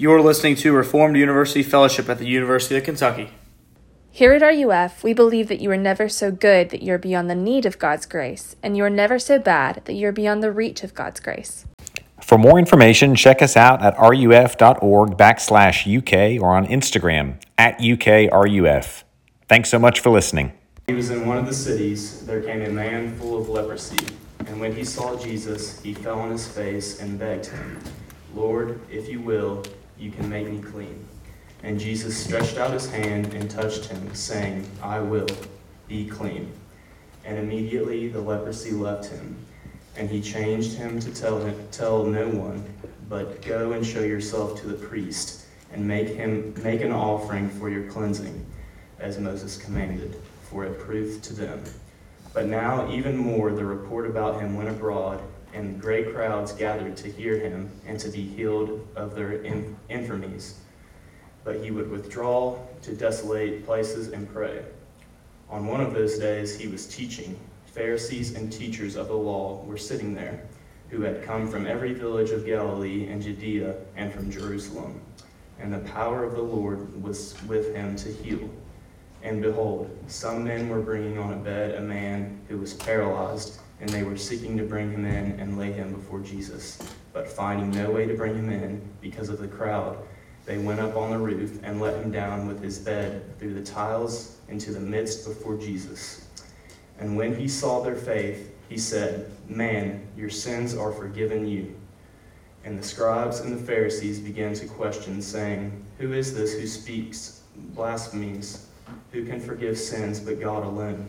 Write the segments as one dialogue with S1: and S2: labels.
S1: You're listening to Reformed University Fellowship at the University of Kentucky.
S2: Here at RUF, we believe that you are never so good that you are beyond the need of God's grace, and you are never so bad that you are beyond the reach of God's grace.
S3: For more information, check us out at ruf.org backslash UK or on Instagram at UKRUF. Thanks so much for listening.
S4: He was in one of the cities. There came a man full of leprosy. And when he saw Jesus, he fell on his face and begged him, Lord, if you will, you can make me clean. And Jesus stretched out his hand and touched him, saying, I will, be clean. And immediately the leprosy left him. And he changed him to tell, him, tell no one, but go and show yourself to the priest, and make, him, make an offering for your cleansing, as Moses commanded, for a proof to them. But now, even more, the report about him went abroad, and great crowds gathered to hear him and to be healed of their infirmities but he would withdraw to desolate places and pray. On one of those days he was teaching. Pharisees and teachers of the law were sitting there, who had come from every village of Galilee and Judea and from Jerusalem. And the power of the Lord was with him to heal. And behold, some men were bringing on a bed a man who was paralyzed, and they were seeking to bring him in and lay him before Jesus. But finding no way to bring him in because of the crowd, they went up on the roof and let him down with his bed through the tiles into the midst before Jesus. And when he saw their faith, he said, Man, your sins are forgiven you. And the scribes and the Pharisees began to question, saying, Who is this who speaks blasphemies? Who can forgive sins but God alone?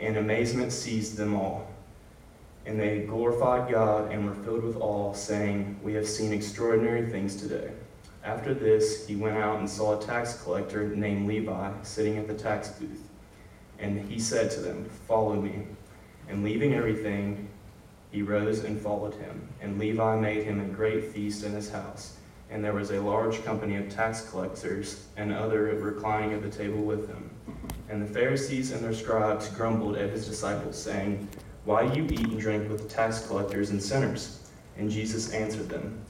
S4: And amazement seized them all. And they glorified God and were filled with awe, saying, We have seen extraordinary things today. After this, he went out and saw a tax collector named Levi sitting at the tax booth. And he said to them, Follow me. And leaving everything, he rose and followed him. And Levi made him a great feast in his house. And there was a large company of tax collectors and other reclining at the table with him. And the Pharisees and their scribes grumbled at his disciples, saying, why you eat and drink with tax collectors and sinners? And Jesus answered them,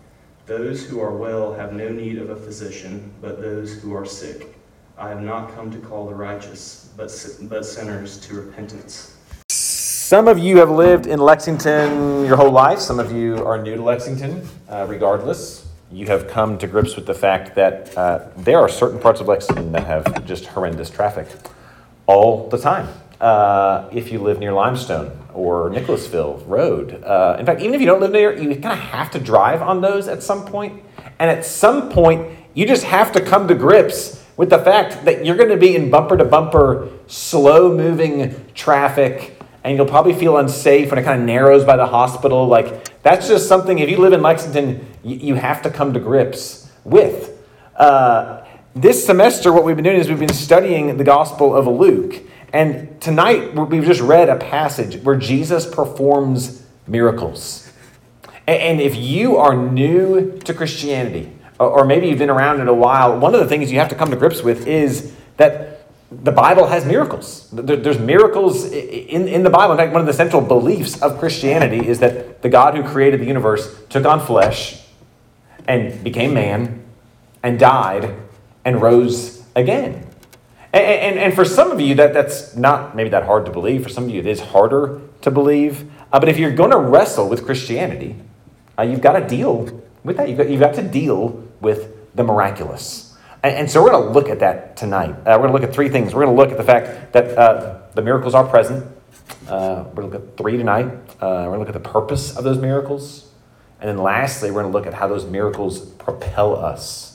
S4: Those who are well have no need of a physician, but those who are sick. I have not come to call the righteous, but, but sinners to repentance.
S3: Some of you have lived in Lexington your whole life. Some of you are new to Lexington. Uh, regardless, you have come to grips with the fact that uh, there are certain parts of Lexington that have just horrendous traffic all the time uh, if you live near Limestone or Nicholasville Road. Uh, in fact, even if you don't live near, you kind of have to drive on those at some point. And at some point, you just have to come to grips with the fact that you're going to be in bumper to bumper, slow moving traffic, and you'll probably feel unsafe when it kind of narrows by the hospital. Like, that's just something, if you live in Lexington, you, you have to come to grips with. Uh, this semester, what we've been doing is we've been studying the Gospel of Luke. And tonight, we've just read a passage where Jesus performs miracles. And if you are new to Christianity, or maybe you've been around it a while, one of the things you have to come to grips with is that the Bible has miracles. There's miracles in, in the Bible. In fact, one of the central beliefs of Christianity is that the God who created the universe took on flesh and became man and died and rose again. And, and, and, for some of you, that, that's not maybe that hard to believe. For some of you, it is harder to believe. Uh, but if you're going to wrestle with Christianity, uh, you've got to deal with that. You've got, you've got to deal with the miraculous. And, and so we're going to look at that tonight. Uh, we're going to look at three things. We're going to look at the fact that uh, the miracles are present. Uh, we're going to look at three tonight. Uh, we're going to look at the purpose of those miracles. And then lastly, we're going to look at how those miracles propel us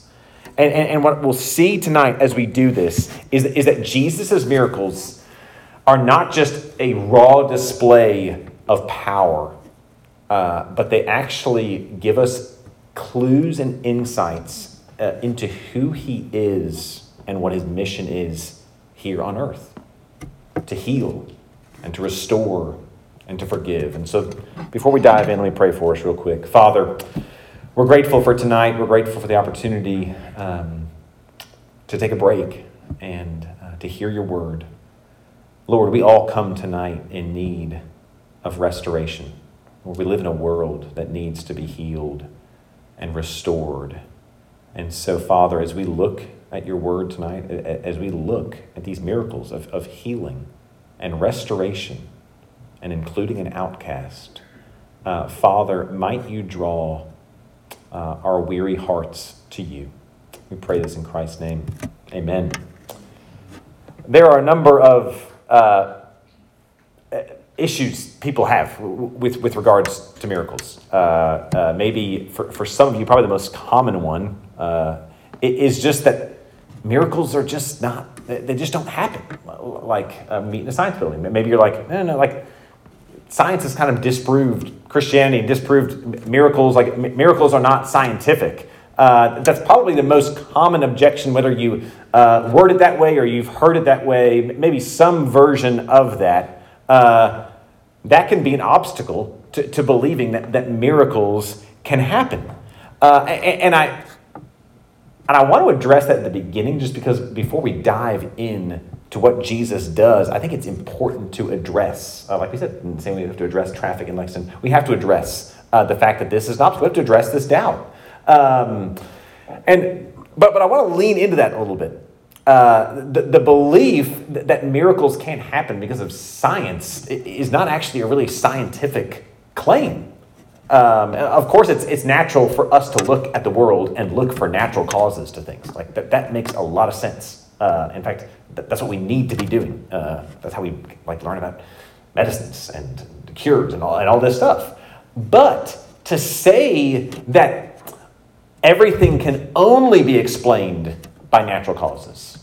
S3: and, and, and what we'll see tonight as we do this is, is that Jesus' miracles are not just a raw display of power, uh, but they actually give us clues and insights uh, into who he is and what his mission is here on earth to heal and to restore and to forgive. And so, before we dive in, let me pray for us real quick. Father, we're grateful for tonight. We're grateful for the opportunity um, to take a break and uh, to hear your word. Lord, we all come tonight in need of restoration. Lord, we live in a world that needs to be healed and restored. And so, Father, as we look at your word tonight, as we look at these miracles of, of healing and restoration, and including an outcast, uh, Father, might you draw uh, our weary hearts to you. We pray this in Christ's name. Amen. There are a number of uh, issues people have with, with regards to miracles. Uh, uh, maybe for, for some of you, probably the most common one uh, is just that miracles are just not, they just don't happen. Like uh, meeting a science building. Maybe you're like, no, no, like science has kind of disproved Christianity, disproved miracles. Like miracles are not scientific. Uh, that's probably the most common objection, whether you uh, word it that way or you've heard it that way, maybe some version of that. Uh, that can be an obstacle to, to believing that, that miracles can happen. Uh, and, and, I, and I want to address that at the beginning just because before we dive in to what Jesus does, I think it's important to address, uh, like we said, in the same way we have to address traffic in Lexington, we have to address uh, the fact that this is not, we have to address this doubt. Um, and, but, but I want to lean into that a little bit. Uh, the, the belief that, that miracles can't happen because of science is not actually a really scientific claim. Um, of course, it's, it's natural for us to look at the world and look for natural causes to things. Like that, that makes a lot of sense. Uh, in fact, that's what we need to be doing. Uh, that's how we like learn about medicines and cures and all, and all this stuff. But to say that everything can only be explained by natural causes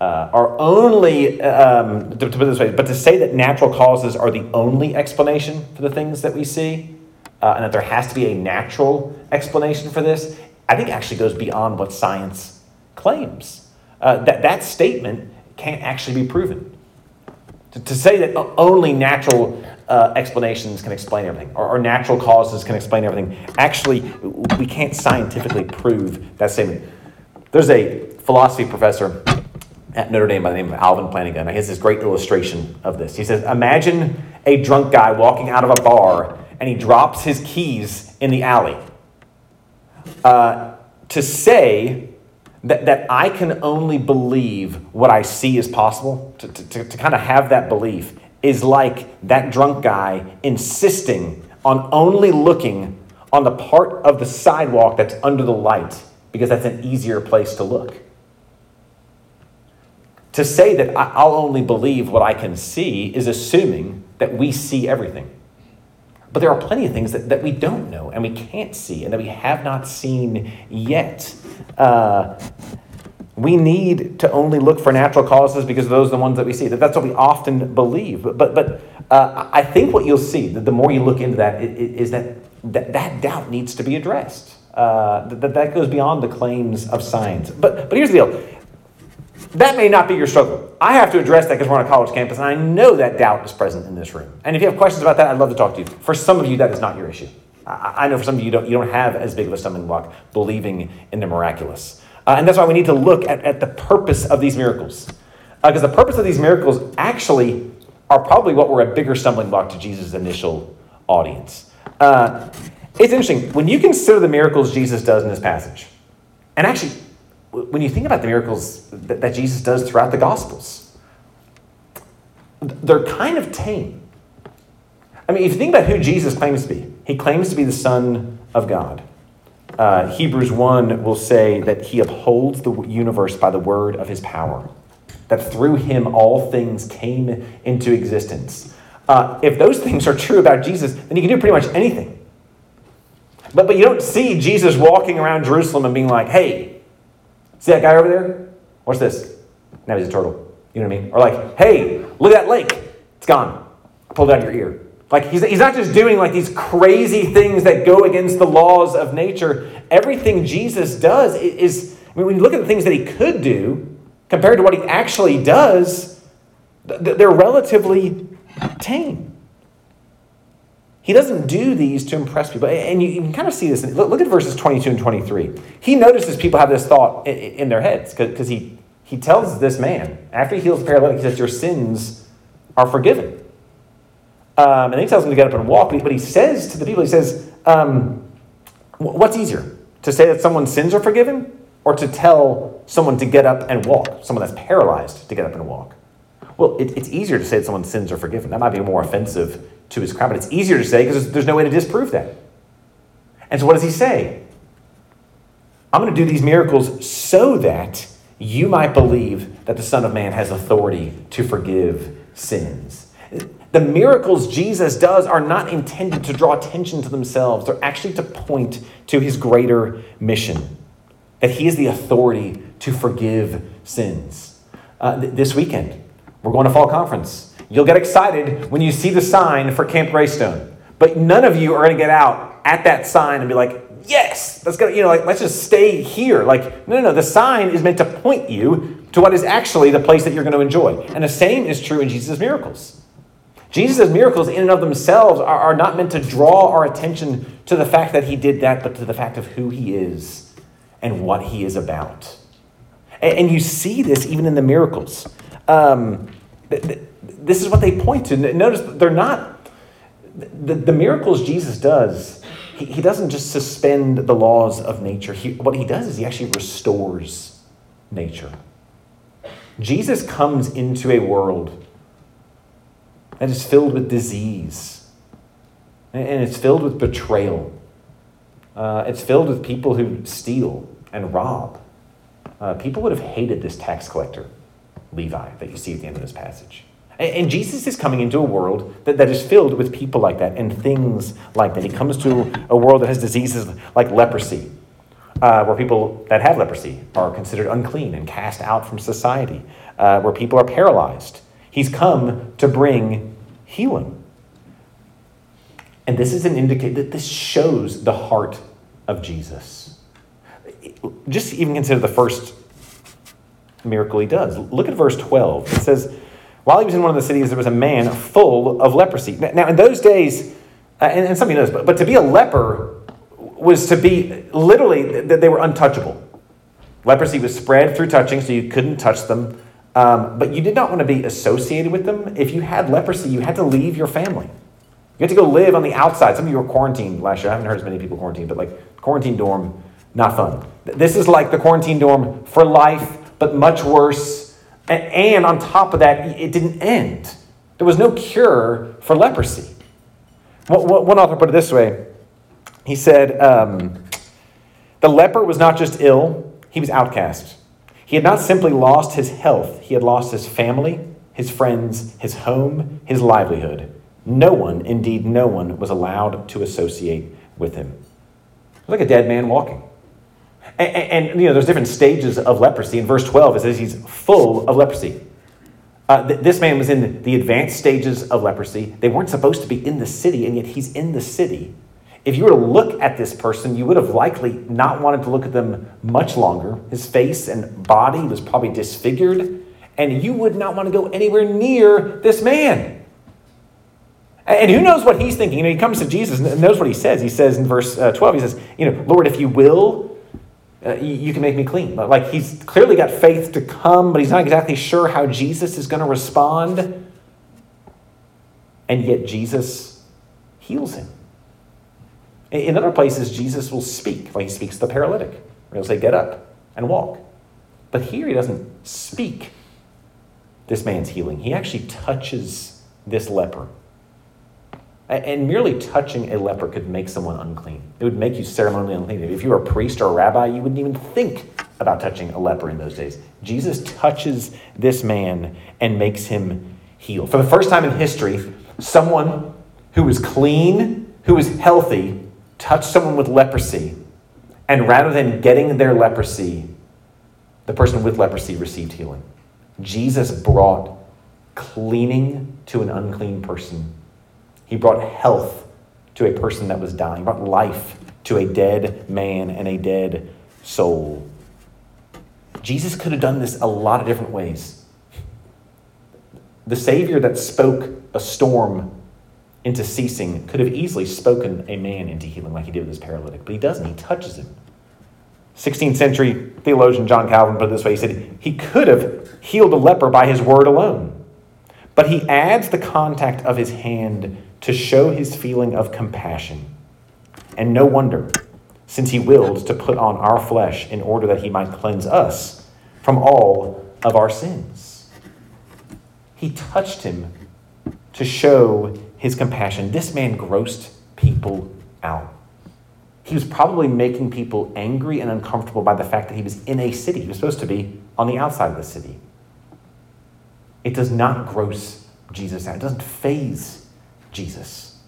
S3: uh, are only, um, to, to, put it this way, but to say that natural causes are the only explanation for the things that we see, uh, and that there has to be a natural explanation for this, I think actually goes beyond what science claims. Uh, that, that statement can't actually be proven. To, to say that only natural uh, explanations can explain everything, or, or, natural causes can explain everything, actually, we can't scientifically prove that statement. There's a philosophy professor at Notre Dame by the name of Alvin Plantinga. And he has this great illustration of this. He says, Imagine a drunk guy walking out of a bar and he drops his keys in the alley. Uh, to say that, that I can only believe what I see is possible, to, to, to kind of have that belief, is like that drunk guy insisting on only looking on the part of the sidewalk that's under the light because that's an easier place to look. To say that I'll only believe what I can see is assuming that we see everything. But there are plenty of things that, that we don't know and we can't see and that we have not seen yet. Uh, we need to only look for natural causes because those are the ones that we see. That that's what we often believe. But but, but uh, I think what you'll see, that the more you look into that, is that that, that doubt needs to be addressed. Uh, that, that goes beyond the claims of science. But but here's the deal that may not be your struggle. I have to address that because we're on a college campus, and I know that doubt is present in this room. And if you have questions about that, I'd love to talk to you. For some of you, that is not your issue. I, know for some of you, you don't, you don't have as big of a stumbling block believing in the miraculous. Uh, and that's why we need to look at, at the purpose of these miracles. Because uh, the purpose of these miracles actually are probably what were a bigger stumbling block to Jesus' initial audience. Uh, it's interesting. When you consider the miracles Jesus does in this passage, and actually, when you think about the miracles that, that Jesus does throughout the Gospels, they're kind of tame. I mean, if you think about who Jesus claims to be, he claims to be the Son of God. Uh, Hebrews 1 will say that he upholds the universe by the word of his power, that through him all things came into existence. Uh, if those things are true about Jesus, then he can do pretty much anything. But, but you don't see Jesus walking around Jerusalem and being like, hey, See that guy over there? What's this? Now he's a turtle. You know what I mean? Or like, hey, look at that lake. It's gone. I pulled out your ear. Like, he's, he's not just doing like these crazy things that go against the laws of nature. Everything Jesus does is, I mean, when you look at the things that he could do compared to what he actually does, they're relatively tame. He doesn't do these to impress people. And you, can kind of see this. Look, at verses 22 and 23. He notices people have this thought in, their heads because he, he tells this man, after he heals the paralytic, he says, Your sins are forgiven. Um, and he tells him to get up and walk. But he, but he says to the people, He says, um, What's easier? To say that someone's sins are forgiven or to tell someone to get up and walk, someone that's paralyzed to get up and walk? Well, it, it's easier to say that someone's sins are forgiven. That might be more offensive to his crowd, but it's easier to say because there's, no way to disprove that. And so, what does he say? I'm going to do these miracles so that you might believe that the Son of Man has authority to forgive sins. The miracles Jesus does are not intended to draw attention to themselves, they're actually to point to his greater mission that he is the authority to forgive sins. Uh, th- this weekend, we're going to fall conference. You'll get excited when you see the sign for Camp Greystone. But none of you are going to get out at that sign and be like, yes, let's go, you know, like, let's just stay here. Like, no, no, no. The sign is meant to point you to what is actually the place that you're going to enjoy. And the same is true in Jesus' miracles. Jesus' miracles, in and of themselves, are, are not meant to draw our attention to the fact that he did that, but to the fact of who he is and what he is about. And, and you see this even in the miracles. Um, this is what they point to. Notice they're not, the, the miracles Jesus does, he, he doesn't just suspend the laws of nature. He, what he does is he actually restores nature. Jesus comes into a world that is filled with disease, and it's filled with betrayal. Uh, it's filled with people who steal and rob. Uh, people would have hated this tax collector, Levi, that you see at the end of this passage. And Jesus is coming into a world that, that is filled with people like that and things like that. He comes to a world that has diseases like leprosy, uh, where people that have leprosy are considered unclean and cast out from society, uh, where people are paralyzed. He's come to bring healing. And this is an indicator that this shows the heart of Jesus. Just even consider the first miracle he does. Look at verse 12. It says, while he was in one of the cities, there was a man full of leprosy. Now, in those days, uh, and, and somebody knows, but, but to be a leper was to be literally that they were untouchable. Leprosy was spread through touching, so you couldn't touch them. Um, but you did not want to be associated with them. If you had leprosy, you had to leave your family. You had to go live on the outside. Some of you were quarantined last year. I haven't heard as many people quarantined, but like quarantine dorm, not fun. This is like the quarantine dorm for life, but much worse and on top of that, it didn't end. There was no cure for leprosy. One author put it this way he said, um, The leper was not just ill, he was outcast. He had not simply lost his health, he had lost his family, his friends, his home, his livelihood. No one, indeed, no one, was allowed to associate with him. It was like a dead man walking. And, and, you know, there's different stages of leprosy. In verse 12, it says he's full of leprosy. Uh, th- this man was in the advanced stages of leprosy. They weren't supposed to be in the city, and yet he's in the city. If you were to look at this person, you would have likely not wanted to look at them much longer. His face and body was probably disfigured, and you would not want to go anywhere near this man. And who knows what he's thinking? You know, he comes to Jesus and knows what he says. He says in verse uh, 12, he says, You know, Lord, if you will, uh, you, can make me clean. But like he's clearly got faith to come, but he's not exactly sure how Jesus is going to respond. And yet Jesus heals him. In other places, Jesus will speak, like he speaks to the paralytic. He'll say, Get up and walk. But here he doesn't speak this man's healing. He actually touches this leper. And merely touching a leper could make someone unclean. It would make you ceremonially unclean. If you were a priest or a rabbi, you wouldn't even think about touching a leper in those days. Jesus touches this man and makes him heal. For the first time in history, someone who was clean, who was healthy, touched someone with leprosy. And rather than getting their leprosy, the person with leprosy received healing. Jesus brought cleaning to an unclean person He brought health to a person that was dying, he brought life to a dead man and a dead soul. Jesus could have done this a lot of different ways. The Savior that spoke a storm into ceasing could have easily spoken a man into healing like he did with this paralytic, but he doesn't. He touches him. 16th century theologian John Calvin put it this way he said, He could have healed a leper by his word alone, but he adds the contact of his hand to show his feeling of compassion. And no wonder, since he willed to put on our flesh in order that he might cleanse us from all of our sins. He touched him to show his compassion. This man grossed people out. He was probably making people angry and uncomfortable by the fact that he was in a city. He was supposed to be on the outside of the city. It does not gross Jesus out, it doesn't faze Jesus.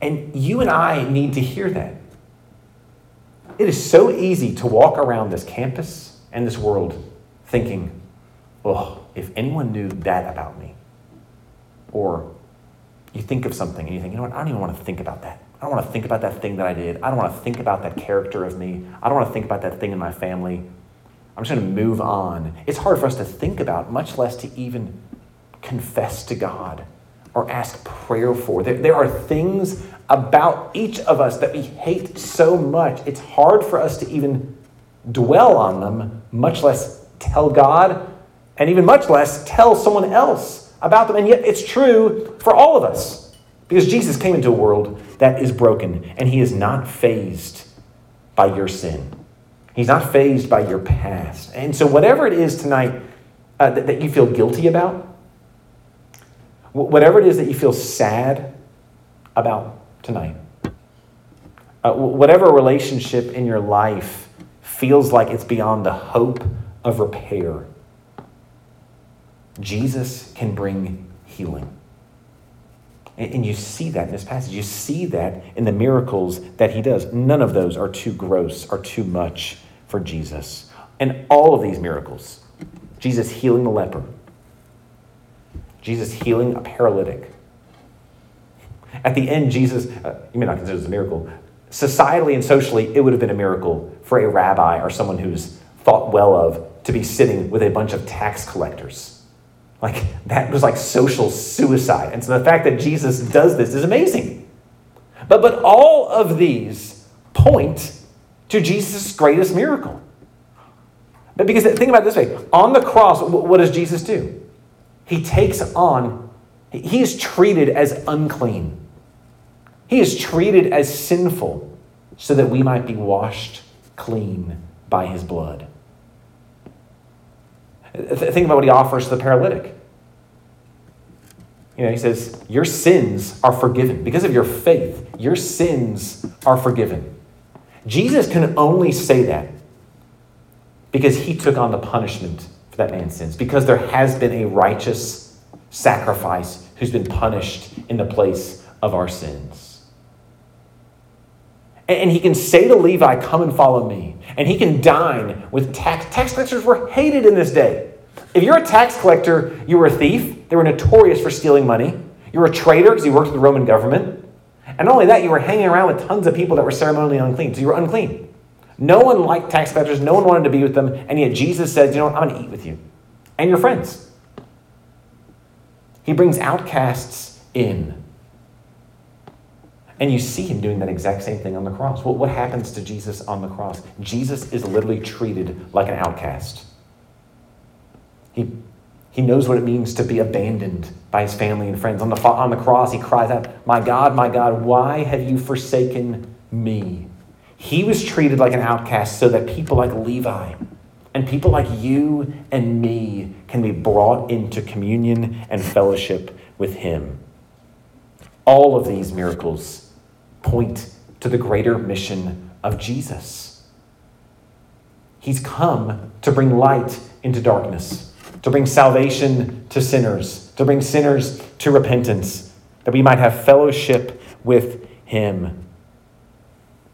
S3: And you and I need to hear that. It is so easy to walk around this campus and this world thinking, oh, if anyone knew that about me. Or you think of something and you think, you know what, I don't even want to think about that. I don't want to think about that thing that I did. I don't want to think about that character of me. I don't want to think about that thing in my family. I'm just going to move on. It's hard for us to think about, much less to even confess to God or ask prayer for. There, there are things about each of us that we hate so much, it's hard for us to even dwell on them, much less tell God, and even much less tell someone else about them. And yet it's true for all of us because Jesus came into a world that is broken and he is not fazed by your sin. He's not fazed by your past. And so, whatever it is tonight uh, that, that you feel guilty about, whatever it is that you feel sad about tonight, uh, whatever relationship in your life feels like it's beyond the hope of repair, Jesus can bring healing. And you see that in this passage. You see that in the miracles that he does. None of those are too gross or too much for Jesus. And all of these miracles Jesus healing the leper, Jesus healing a paralytic. At the end, Jesus, uh, you may not consider this a miracle, societally and socially, it would have been a miracle for a rabbi or someone who's thought well of to be sitting with a bunch of tax collectors. Like, that was like social suicide. And so the fact that Jesus does this is amazing. But, but all of these point to Jesus' greatest miracle. Because think about it this way on the cross, what does Jesus do? He takes on, he is treated as unclean. He is treated as sinful so that we might be washed clean by his blood. Think about what he offers to the paralytic. You know, he says, Your sins are forgiven. Because of your faith, your sins are forgiven. Jesus can only say that because he took on the punishment for that man's sins, because there has been a righteous sacrifice who's been punished in the place of our sins. And he can say to Levi, Come and follow me. And he can dine with tax. Tax collectors were hated in this day. If you're a tax collector, you were a thief. They were notorious for stealing money. You were a traitor because you worked for the Roman government. And not only that, you were hanging around with tons of people that were ceremonially unclean. So you were unclean. No one liked tax collectors. No one wanted to be with them. And yet Jesus says, You know what? I'm going to eat with you and your friends. He brings outcasts in. And you see him doing that exact same thing on the cross. Well, what happens to Jesus on the cross? Jesus is literally treated like an outcast. He, he knows what it means to be abandoned by his family and friends. On the, on the cross, he cries out, My God, my God, why have you forsaken me? He was treated like an outcast so that people like Levi and people like you and me can be brought into communion and fellowship with him. All of these miracles point to the greater mission of Jesus. He's come to bring light into darkness to bring salvation to sinners, to bring sinners to repentance, that we might have fellowship with Him.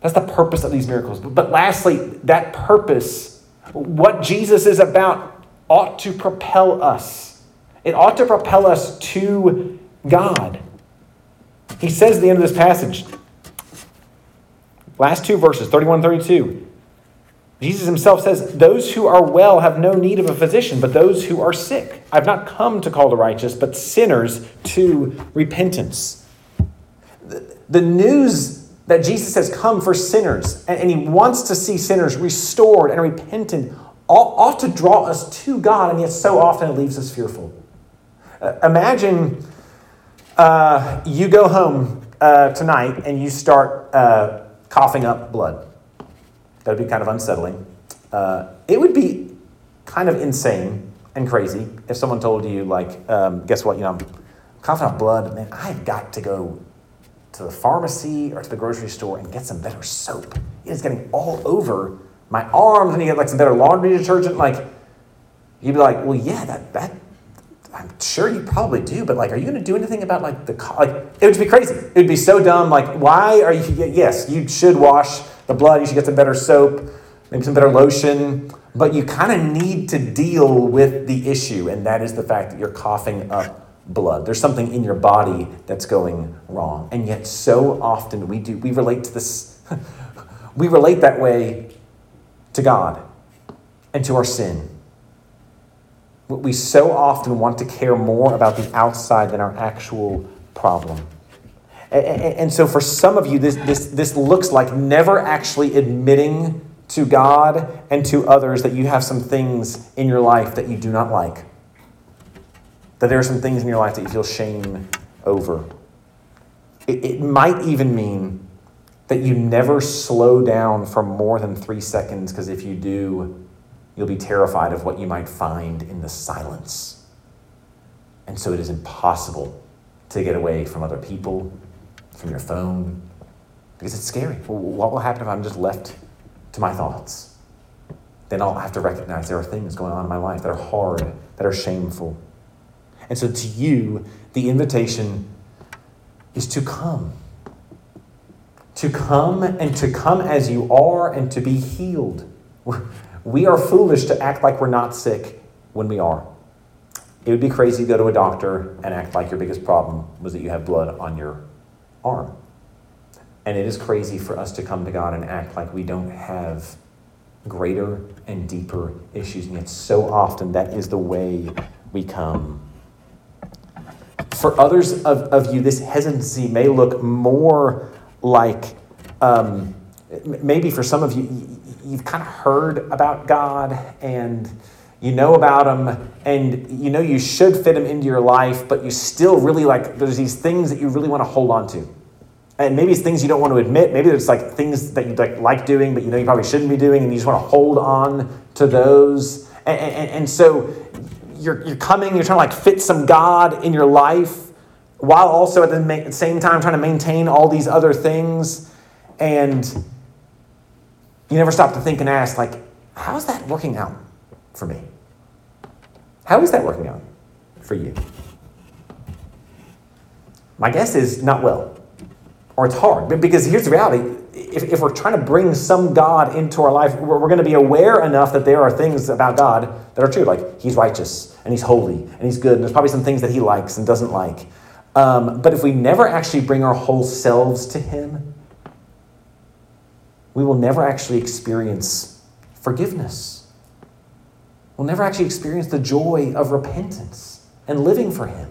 S3: That's the purpose of these miracles. But lastly, that purpose, what Jesus is about, ought to propel us. It ought to propel us to God. He says at the end of this passage, last two verses, 31 32, Jesus himself says, Those who are well have no need of a physician, but those who are sick. I've not come to call the righteous, but sinners to repentance. The, the news that Jesus has come for sinners, and, he wants to see sinners restored and repentant, ought to draw us to God, and yet so often it leaves us fearful. Uh, imagine uh, you go home uh, tonight and you start uh, coughing up blood. That would be kind of unsettling. Uh, it would be kind of insane and crazy if someone told you, like, um, guess what, you know, I'm coughing up blood, man, I've got to go to the pharmacy or to the grocery store and get some better soap. It is getting all over my arms, and you get like some better laundry detergent. Like, you'd be like, well, yeah, that that I'm sure you probably do, but like, are you going to do anything about like the like? It would be crazy. It would be so dumb. Like, why are you? Yes, you should wash the blood. You should get some better soap, maybe some better lotion. But you kind of need to deal with the issue, and that is the fact that you're coughing up blood. There's something in your body that's going wrong. And yet so often we do we relate to this we relate that way to God and to our sin. We so often want to care more about the outside than our actual problem. And so for some of you, this, this, this looks like never actually admitting to God and to others that you have some things in your life that you do not like that there are some things in your life that you feel shame over. It, it might even mean that you never slow down for more than three seconds, because if you do, you'll be terrified of what you might find in the silence. And so it is impossible to get away from other people, from your phone, because it's scary. What will happen if I'm just left to my thoughts? Then I'll have to recognize there are things going on in my life that are hard, that are shameful. And so to you, the invitation is to come. To come and to come as you are and to be healed. We are foolish to act like we're not sick when we are. It would be crazy to go to a doctor and act like your biggest problem was that you have blood on your arm. And it is crazy for us to come to God and act like we don't have greater and deeper issues. And yet, so often, that is the way we come for others of, of you, this hesitancy may look more like um, maybe for some of you, you've kind of heard about God and you know about him and you know you should fit him into your life, but you still really like, there's these things that you really want to hold on to. And maybe it's things you don't want to admit. Maybe it's like things that you like, like doing, but you know you probably shouldn't be doing, and you just want to hold on to those. And, and, and so you're, you're coming, you're trying to like fit some God in your life while also at the same time trying to maintain all these other things. And you never stop to think and ask, like, how's that working out for me? How is that working out for you? My guess is not well, or it's hard. Because here's the reality if, if we're trying to bring some God into our life, we're, we're going to be aware enough that there are things about God that are true. Like, He's righteous, and He's holy, and He's good, and there's probably some things that He likes and doesn't like. Um, but if we never actually bring our whole selves to Him, we will never actually experience forgiveness. We'll never actually experience the joy of repentance and living for Him.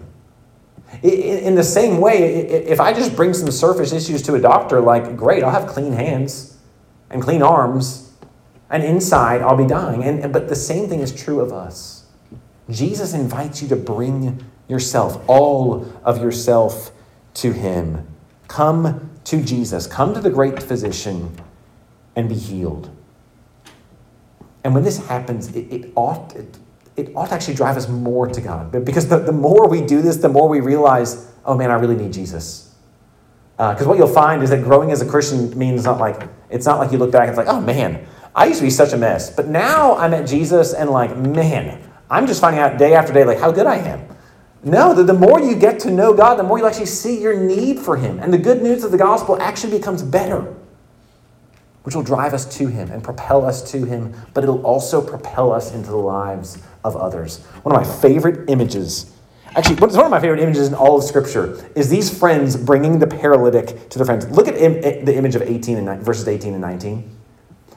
S3: In the same way, if I just bring some surface issues to a doctor, like, great, I'll have clean hands and clean arms, and inside I'll be dying. And, but the same thing is true of us. Jesus invites you to bring yourself, all of yourself to Him. Come to Jesus, come to the great physician, and be healed. And when this happens, it, it ought, it, it ought to actually drive us more to God. Because the, the more we do this, the more we realize, oh man, I really need Jesus. Because uh, what you'll find is that growing as a Christian means not like it's not like you look back and it's like, oh man, I used to be such a mess, but now I'm at Jesus and like, man, I'm just finding out day after day like how good I am. No, the, the more you get to know God, the more you actually see your need for Him. And the good news of the gospel actually becomes better, which will drive us to Him and propel us to Him, but it'll also propel us into the lives of others. One of my favorite images Actually, one of my favorite images in all of Scripture is these friends bringing the paralytic to their friends. Look at Im- the image of 18 and verses 18 and 19.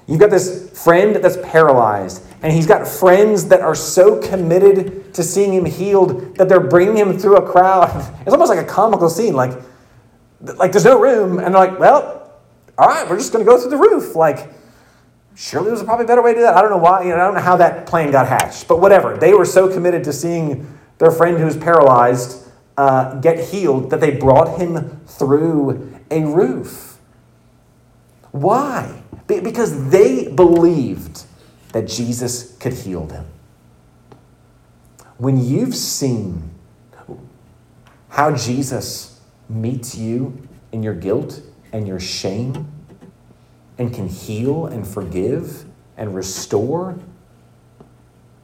S3: You've got this friend that's paralyzed, and he's got friends that are so committed to seeing him healed that they're bringing him through a crowd. It's almost like a comical scene. Like, like there's no room, and they're like, well, all right, we're just going to go through the roof. Like, surely there's a probably better way to do that. I don't know why. You know, I don't know how that plan got hatched, but whatever. They were so committed to seeing their friend who's paralyzed uh, get healed that they brought him through a roof. Why? Because they believed that Jesus could heal them. When you've seen how Jesus meets you in your guilt and your shame and can heal and forgive and restore,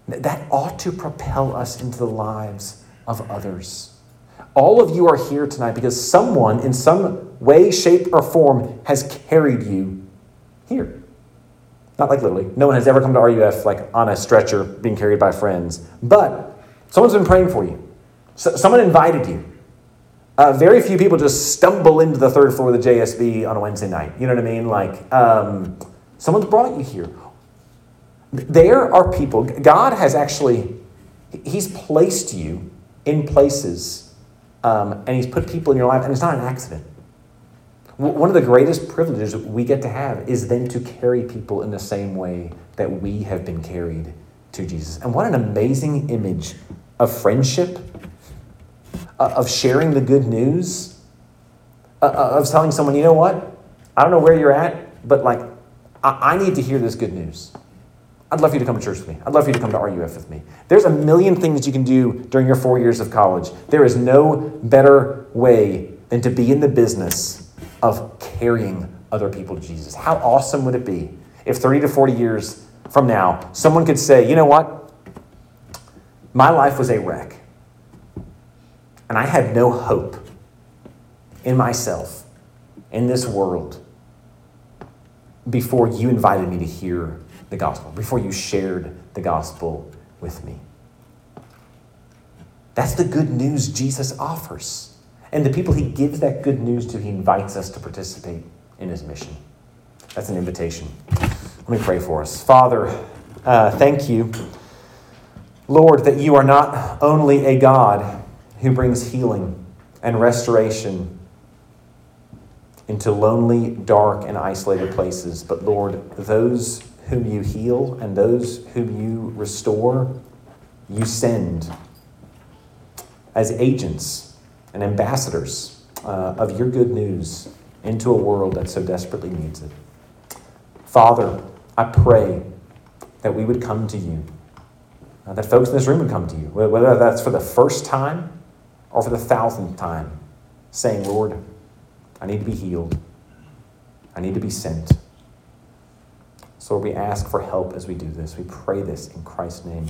S3: that ought to propel us into the lives of others. All of you are here tonight because someone, in some way, shape, or form, has carried you here. Not like literally. No one has ever come to RUF like on a stretcher being carried by friends. But someone's been praying for you. So, someone invited you. Uh, very few people just stumble into the third floor of the JSB on a Wednesday night. You know what I mean? Like, um, someone's brought you here. There are people, God has actually, He's placed you in places um, and He's put people in your life, and it's not an accident. One of the greatest privileges we get to have is then to carry people in the same way that we have been carried to Jesus. And what an amazing image of friendship, of sharing the good news, uh, uh, of telling someone, you know what? I don't know where you're at, but like, I need to hear this good news. I'd love for you to come to church with me. I'd love for you to come to RUF with me. There's a million things you can do during your four years of college. There is no better way than to be in the business of carrying other people to Jesus. How awesome would it be if 30 to 40 years from now, someone could say, you know what? My life was a wreck, and I had no hope in myself, in this world, before you invited me to hear the gospel, before you shared the gospel with me. That's the good news Jesus offers. And the people he gives that good news to, he invites us to participate in his mission. That's an invitation. Let me pray for us. Father, uh, thank you, Lord, that you are not only a God who brings healing and restoration into lonely, dark, and isolated places, but Lord, those whom you heal and those whom you restore, you send as agents and ambassadors uh, of your good news into a world that so desperately needs it. Father, I pray that we would come to you, uh, that folks in this room would come to you, whether that's for the first time or for the thousandth time, saying, Lord, I need to be healed. I need to be sent. So we ask for help as we do this. We pray this in Christ's name.